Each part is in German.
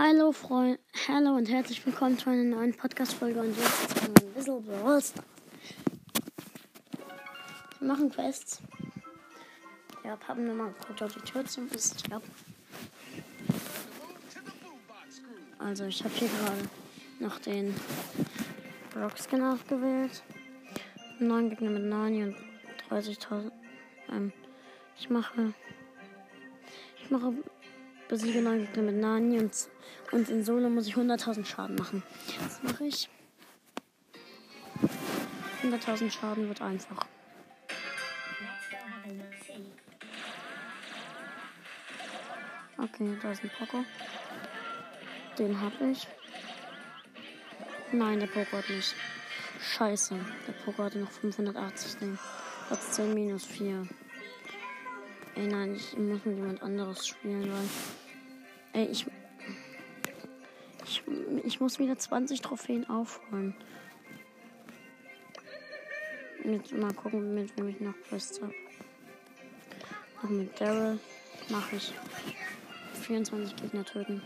Hallo Freunde, hallo und herzlich willkommen zu einer neuen Podcast-Folge und jetzt ist ein bisschen Brawl Stars. Wir machen Quests. Ja, haben wir mal geguckt, ob die Tür zu ist. Ja. Also ich habe hier gerade noch den Brock-Skin ausgewählt. Neun Gegner mit 9 und 30.000. Ähm, ich mache. Ich mache besiege neun Gegner mit Nani und, und in Solo muss ich 100.000 Schaden machen. Das mache ich. 100.000 Schaden wird einfach. Okay, da ist ein Poco. Den habe ich. Nein, der Poco hat nicht. Scheiße. Der Poco hatte noch 580 Ding. Platz 10 minus 4. Ey, nein, ich muss mit jemand anderes spielen, weil. Ey, ich. Ich, ich muss wieder 20 Trophäen aufholen. Mit, mal gucken, mit wem ich noch Quests habe. Noch mit Daryl mache ich 24 Gegner töten.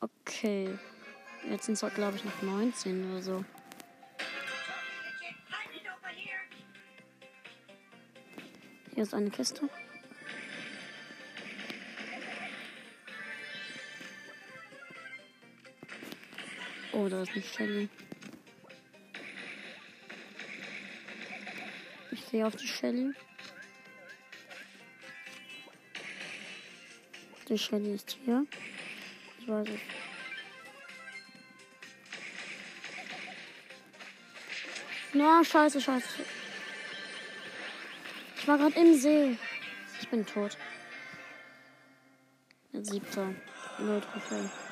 Okay. Jetzt sind es, glaube ich, noch 19 oder so. Hier ist eine Kiste. Oh, da ist eine Shelly. Ich gehe auf die Shelly. Die Shelly ist hier. Ich weiß es. Na, scheiße, scheiße. Ich war gerade im See. Ich bin tot. Siebter. Null Trophäe.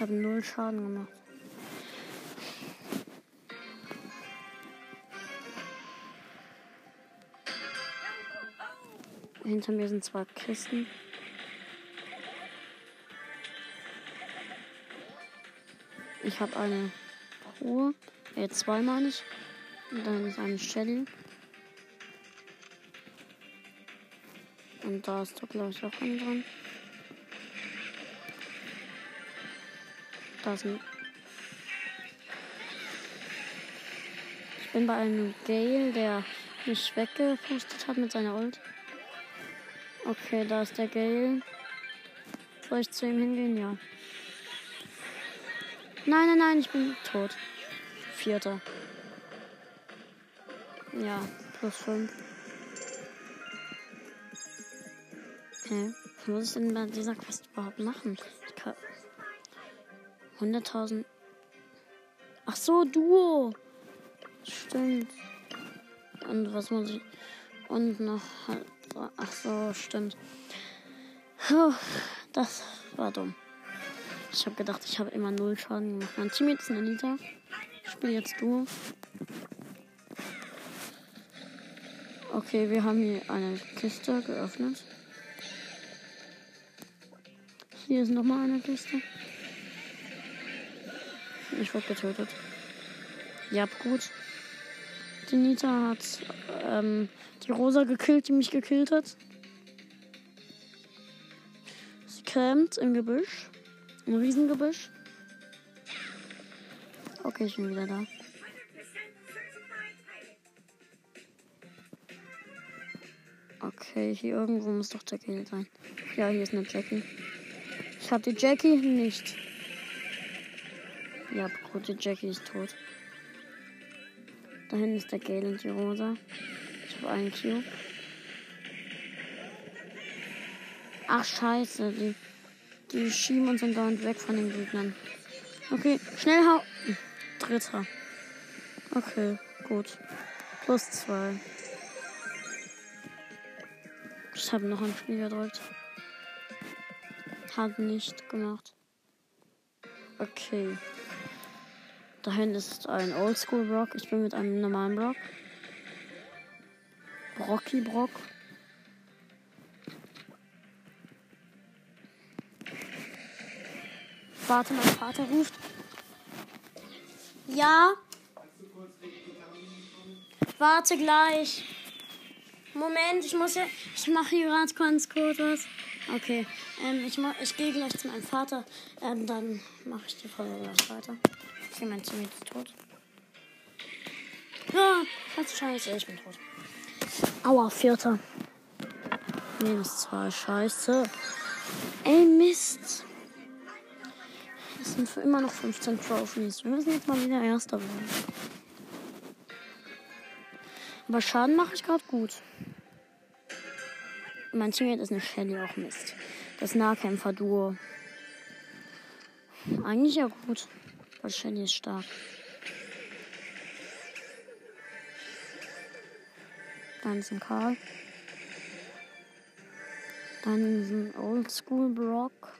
Ich habe null Schaden gemacht. Hinter mir sind zwei Kisten. Ich habe eine Ruhe. Äh, zwei meine ich. Und dann ist eine Shelly. Und da ist doch, glaube ich, auch eine dran. Da ist ein. Ich bin bei einem Gale, der mich weggepustet hat mit seiner Ult. Okay, da ist der Gale. Soll ich zu ihm hingehen? Ja. Nein, nein, nein, ich bin tot. Vierter. Ja, plus fünf. Okay. Was muss ich denn bei dieser Quest überhaupt machen? Ich kann. 100.000. Ach so, Duo. Stimmt. Und was muss ich. Und noch. Ach so, stimmt. Das war dumm. Ich habe gedacht, ich habe immer null Schaden gemacht. Mein Team jetzt eine Liter. Ich spiele jetzt Duo. Okay, wir haben hier eine Kiste geöffnet. Hier ist nochmal eine Kiste. Ich wurde getötet. Ja, gut. Die Nita hat ähm, die Rosa gekillt, die mich gekillt hat. Sie campt im Gebüsch. Im Riesengebüsch. Okay, ich bin wieder da. Okay, hier irgendwo muss doch der Kill sein. Ja, hier ist eine Jackie. Ich habe die Jackie nicht. Ja, die Jackie ist tot. Da hinten ist der Gale und die Rosa. Ich habe einen Cube. Ach, scheiße. Die, die schieben uns dann dauernd weg von den Gegnern. Okay, schnell hau. Dritter. Okay, gut. Plus zwei. Ich habe noch ein Spiel gedrückt. Hat nicht gemacht. Okay. Da hinten ist ein Oldschool Brock. Ich bin mit einem normalen Brock. Brocky Brock. Warte, mein Vater ruft. Ja. Warte gleich. Moment, ich muss ja. Ich mache hier gerade ganz kurz was. Okay, ähm, ich, ich gehe gleich zu meinem Vater. Ähm, dann mache ich die Folge gleich weiter. Okay, mein Teammate ist tot. Ja, ganz scheiße, ich bin tot. Aua, vierter. Minus zwei, scheiße. Ey, Mist. Es sind für immer noch 15 Trophies. Wir müssen jetzt mal wieder Erster werden. Aber Schaden mache ich gerade gut. Mein Teammate ist eine Shelly auch Mist. Das Nahkämpfer-Duo. Eigentlich ja gut. Shelly ist stark. Dann ist ein Karl. Dann ist ein Oldschool Brock.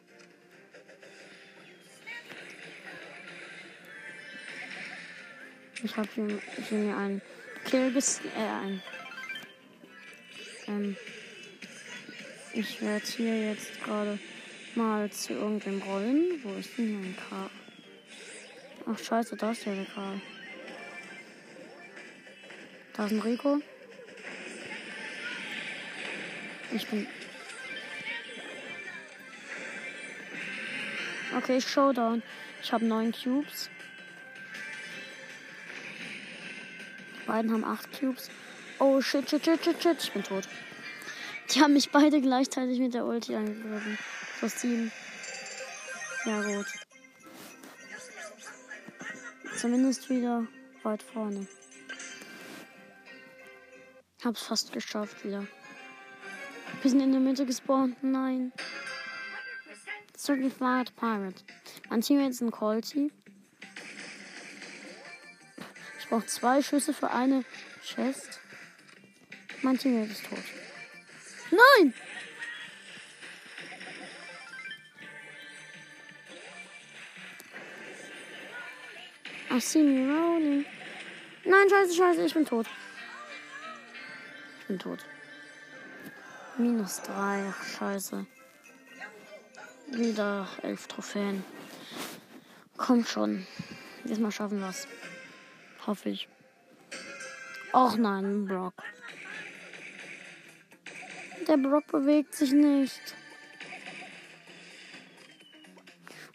Ich habe hier, hier mir einen Kill äh, ein, ähm, ich werde hier jetzt gerade mal zu irgendwem rollen. Wo ist denn mein Karl? Ach scheiße, da ist der Karl. Da ist ein Rico. Ich bin. Okay, Showdown. Ich habe neun Cubes. Die beiden haben acht Cubes. Oh shit, shit, shit, shit, shit. Ich bin tot. Die haben mich beide gleichzeitig mit der Ulti angegriffen. Plus sieben. Ja, gut. Zumindest wieder weit vorne. Hab's fast geschafft wieder. Sind in der Mitte gespawnt. Nein. Certified Pirate. Mein Team ist ein Colty. Ich brauche zwei Schüsse für eine Chest. Mein Team ist tot. Nein! I see me rolling. Nein, scheiße, scheiße, ich bin tot. Ich bin tot. Minus drei, ach, scheiße. Wieder elf Trophäen. Kommt schon. Diesmal schaffen wir es. Hoffe ich. Och nein, Brock. Der Brock bewegt sich nicht.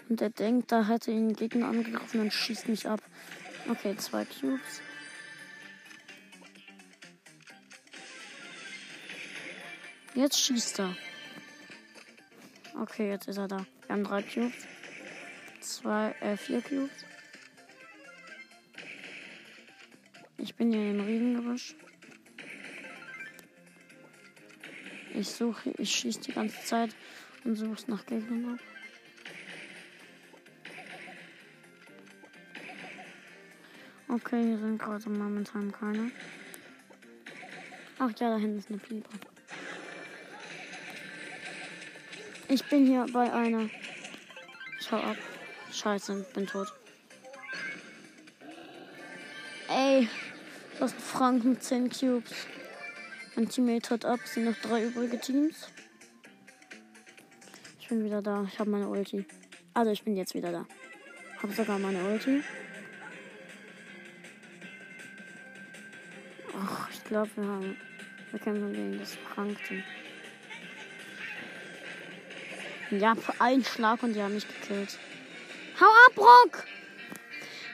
Und er denkt, da hätte ihn ein Gegner angegriffen und schießt mich ab. Okay, zwei Cubes. Jetzt schießt er. Okay, jetzt ist er da. Wir haben drei Cubes. Zwei, äh, vier Cubes. Ich bin hier im Riesengebüsch. Ich suche, ich schieße die ganze Zeit und suche nach Gegnern ab. Okay, hier sind gerade momentan keine. Ach ja, da hinten ist eine Pieper. Ich bin hier bei einer. Schau ab. Scheiße, bin tot. Ey, das ist Franken 10 Cubes. Mein Teammate hat ab. Sind noch drei übrige Teams. Ich bin wieder da. Ich habe meine Ulti. Also ich bin jetzt wieder da. Habe sogar meine Ulti. Glaube, wir haben. Wir kämpfen gegen das Franken. Ja, einen Schlag und die haben mich gekillt. Hau ab, Brock!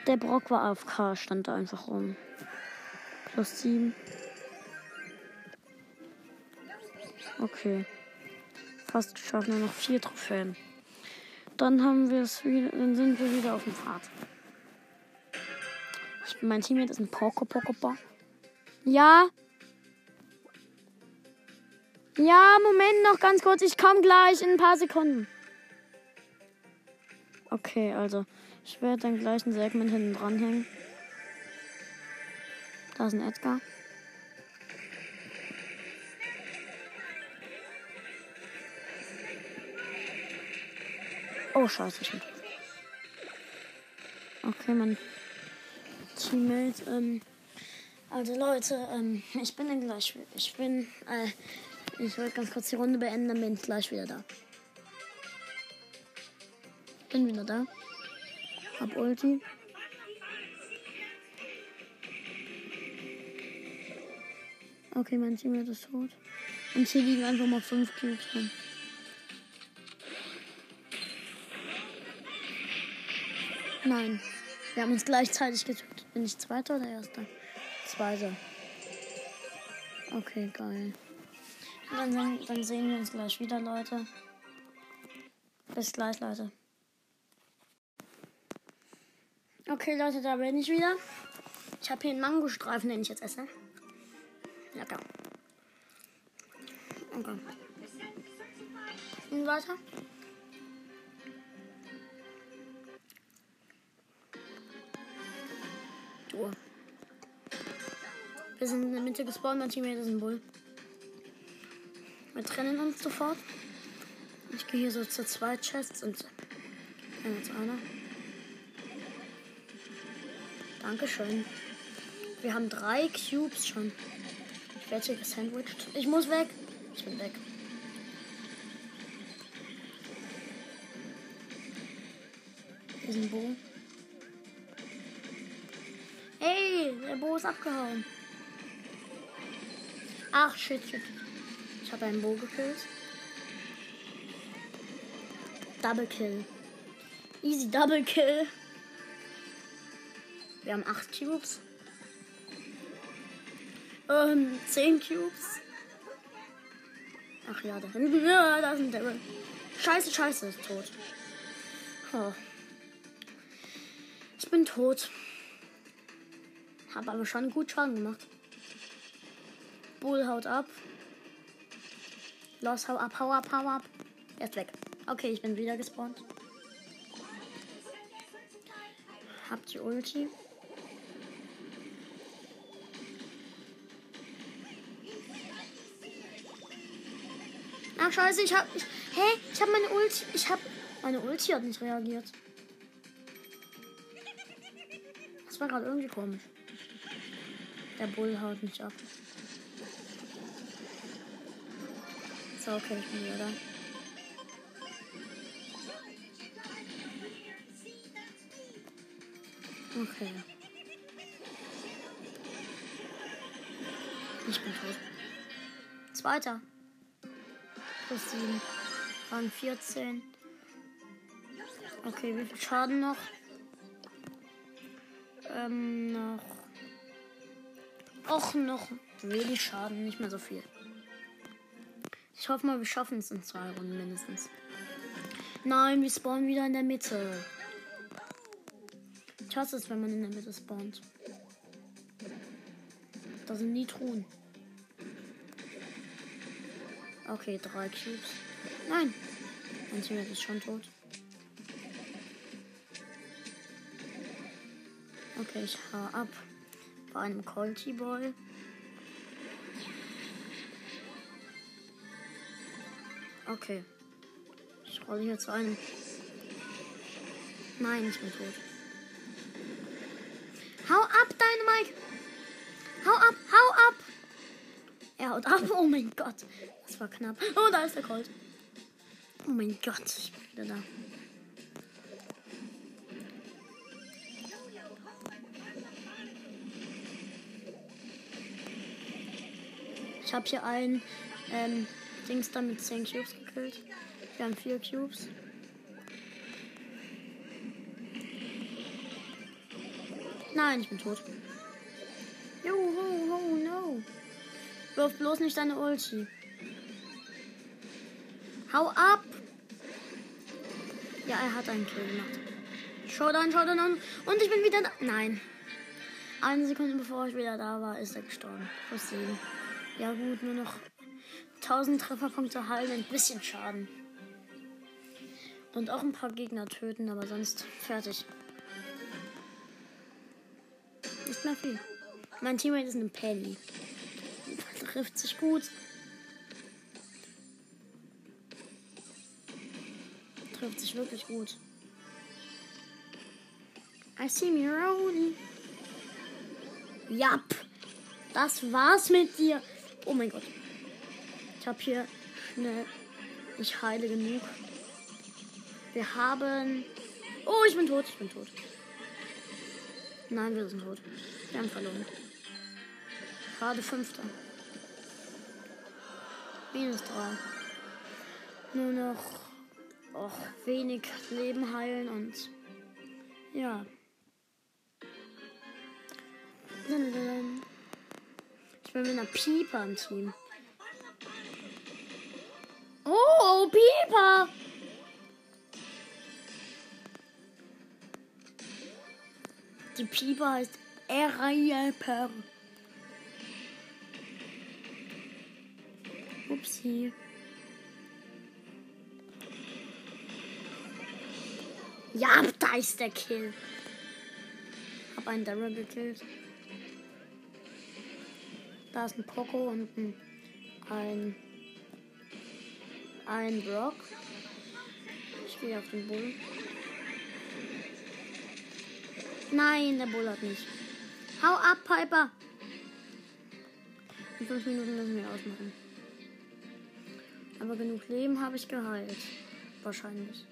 Der Brock war AFK, stand da einfach rum. Plus 7. Okay. Fast geschafft, nur noch vier Trophäen. Dann haben wir es wieder, dann sind wir wieder auf dem Pfad. Ich, mein Teammate ist ein Poco Poco Poco. Ja. Ja, Moment noch ganz kurz. Ich komme gleich in ein paar Sekunden. Okay, also ich werde dann gleich ein Segment hinten dranhängen. Da ist ein Edgar. Oh, scheiße. Okay, mein Teammate, ähm, also Leute, ähm, ich bin dann gleich. Ich bin. Äh, ich wollte ganz kurz die Runde beenden, dann bin ich gleich wieder da. Bin wieder da. Hab Ulti. Okay, mein Team wird es tot. Und hier liegen einfach mal 5 Cubes rum. Nein. Wir haben uns gleichzeitig getötet. Bin ich Zweiter oder Erster? Zweiter. Okay, geil. Dann, dann sehen wir uns gleich wieder, Leute. Bis gleich, Leute. Okay, Leute, da bin ich wieder. Ich habe hier einen Mangostreifen, den ich jetzt esse. Lecker. Okay. Und weiter. Wir sind in der Mitte gespawnt, mein Teammate ist ein Bull. Wir trennen uns sofort. Ich gehe hier so zu zwei Chests und ja, zu einer. Dankeschön. Wir haben drei Cubes schon. Ich werde hier gesandwiched. Ich muss weg. Ich bin weg. Hier ist ein Bo. Hey, der Bo ist abgehauen. Ach, shit, shit. Ich habe einen Bo gekillt. Double Kill. Easy Double Kill. Wir haben 8 Cubes. Ähm, 10 Cubes. Ach ja, da hinten. Ja, da ist ein Devil. Scheiße, scheiße, ist tot. Oh. Ich bin tot. Hab aber schon gut Schaden gemacht. Bull haut ab. Los, hau ab, hau ab, hau ab. Er ist weg. Okay, ich bin wieder gespawnt. Habt ihr Ulti? Ach scheiße, ich hab. Ich, hä? Ich hab meine Ulti. Ich hab. Meine Ulti hat nicht reagiert. Das war gerade irgendwie komisch. Der Bull haut nicht ab. So, okay, ich wieder da. Okay. Ich bin tot. Zweiter. Plus 7. Waren 14. Okay, wie viel Schaden noch? Ähm, noch. Och, noch wenig Schaden, nicht mehr so viel. Ich hoffe mal, wir schaffen es in zwei Runden mindestens. Nein, wir spawnen wieder in der Mitte. Ich hasse es, wenn man in der Mitte spawnt. Da sind nie Truhen. Okay, drei Cubes. Nein. Mein Teammate ist schon tot. Okay, ich hau ab. Bei einem Colty Boy. Okay. Ich rolle hier zu einem. Nein, ich bin tot. Hau ab, deine Mike! Hau ab, hau ab! Er haut ab. Oh mein Gott. Das war knapp. Oh, da ist der Colt. Oh mein Gott. Ich bin wieder da. Ich habe hier ein ähm, Dings da mit 10 Cubes gekillt. Wir haben 4 Cubes. Nein, ich bin tot. Jo, ho, ho, no. Wirf bloß nicht deine Ulti. Hau ab! Ja, er hat einen Kill gemacht. Showdown, Showdown und ich bin wieder da. Nein. Eine Sekunde bevor ich wieder da war, ist er gestorben. Plus 7. Ja gut, nur noch 1000 Trefferpunkte heilen, ein bisschen Schaden. Und auch ein paar Gegner töten, aber sonst fertig. Nicht mehr viel. Mein Teammate ist ein Penny. Trifft sich gut. Trifft sich wirklich gut. I see me rolling. Jap. Das war's mit dir. Oh mein Gott. Ich habe hier schnell. Ich heile genug. Wir haben. Oh, ich bin tot. Ich bin tot. Nein, wir sind tot. Wir haben verloren. Gerade Fünfter. Minus drei. Nur noch och, wenig Leben heilen und Ja. Ich bin mit einer Pieper im Team. Oh, Pieper! Die Pieper heißt Erieper. Upsi. Ja, da ist der Kill. Hab einen Daryl gekillt. Da ist ein Poco und ein, ein, Brock. Ich gehe auf den Bull. Nein, der Bull hat nicht. Hau ab, Piper! In fünf Minuten müssen wir ausmachen. Aber genug Leben habe ich geheilt. Wahrscheinlich.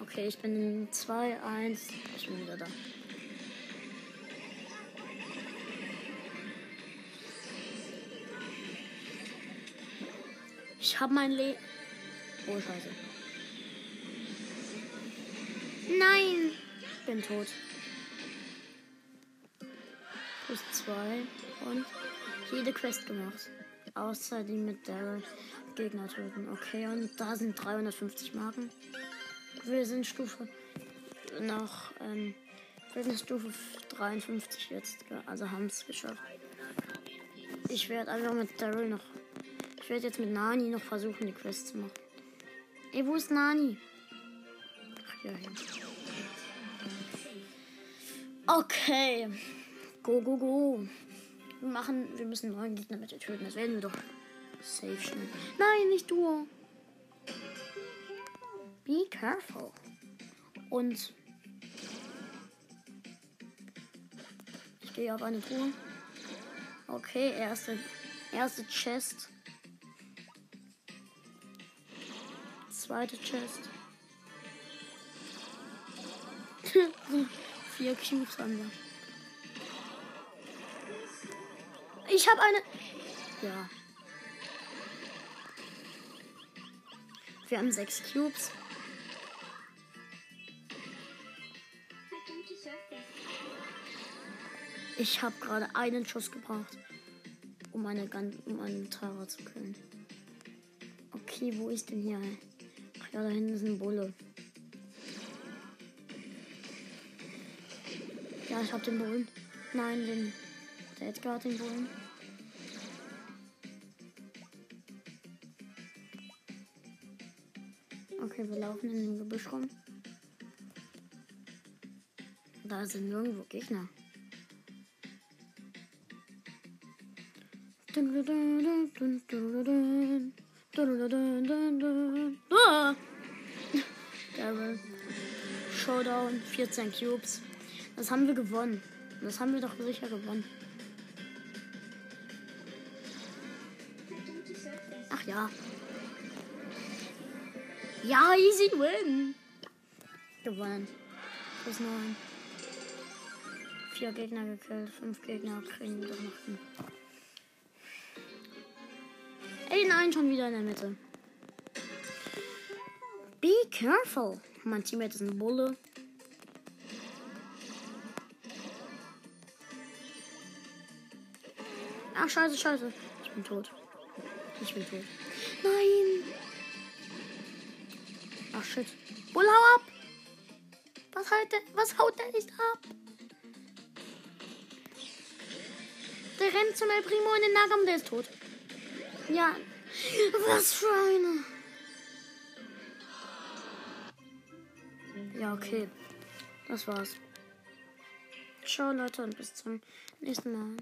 Okay, ich bin in 2, 1. Ich bin wieder da. Ich habe mein Leben. Oh, scheiße. Nein! Bin tot. Plus 2 und jede Quest gemacht. Außer die mit Daryl Gegner töten. Okay, und da sind 350 Marken. Wir sind Stufe noch, ähm, wir sind Stufe 53 jetzt, also haben es geschafft. Ich werde einfach mit Daryl noch, ich werde jetzt mit Nani noch versuchen, die Quest zu machen. Ey, wo ist Nani? Ach, ja, hier. Okay. Go, go, go. Wir machen, wir müssen neuen Gegner mit töten. Das werden wir doch safe schnell. Nein, nicht du. Be careful. Und ich gehe auf eine Tour. Okay, erste, erste Chest. Zweite Chest. Vier Cubes haben wir. Ich habe eine. Ja. Wir haben sechs Cubes. Ich habe gerade einen Schuss gebraucht, um eine um einen Tara zu killen. Okay, wo ist denn hier? Ja, da hinten ist ein Bulle. Ja, ich hab den Bullen. Nein, den. Der hat den Bullen. Okay, wir laufen in den Gebüsch rum. Da sind nirgendwo Gegner. Ah! Showdown, 14 Cubes. Das haben wir gewonnen. Das haben wir doch sicher gewonnen. Ach ja. Ja, easy win. Gewonnen. Plus 9. Vier Gegner gekillt. Fünf Gegner kriegen wir doch noch hin. Ey, nein, schon wieder in der Mitte. Be careful. Mein Teammate ist ein Bulle. Ach, scheiße, scheiße. Ich bin tot. Ich bin tot. Nein. Ach, shit. Bull, hau ab. Was haut der, was haut der nicht ab? Der rennt zum El Primo in den Nahkampf, der ist tot. Ja. Was für eine. Ja, okay. Das war's. Ciao, Leute, und bis zum nächsten Mal.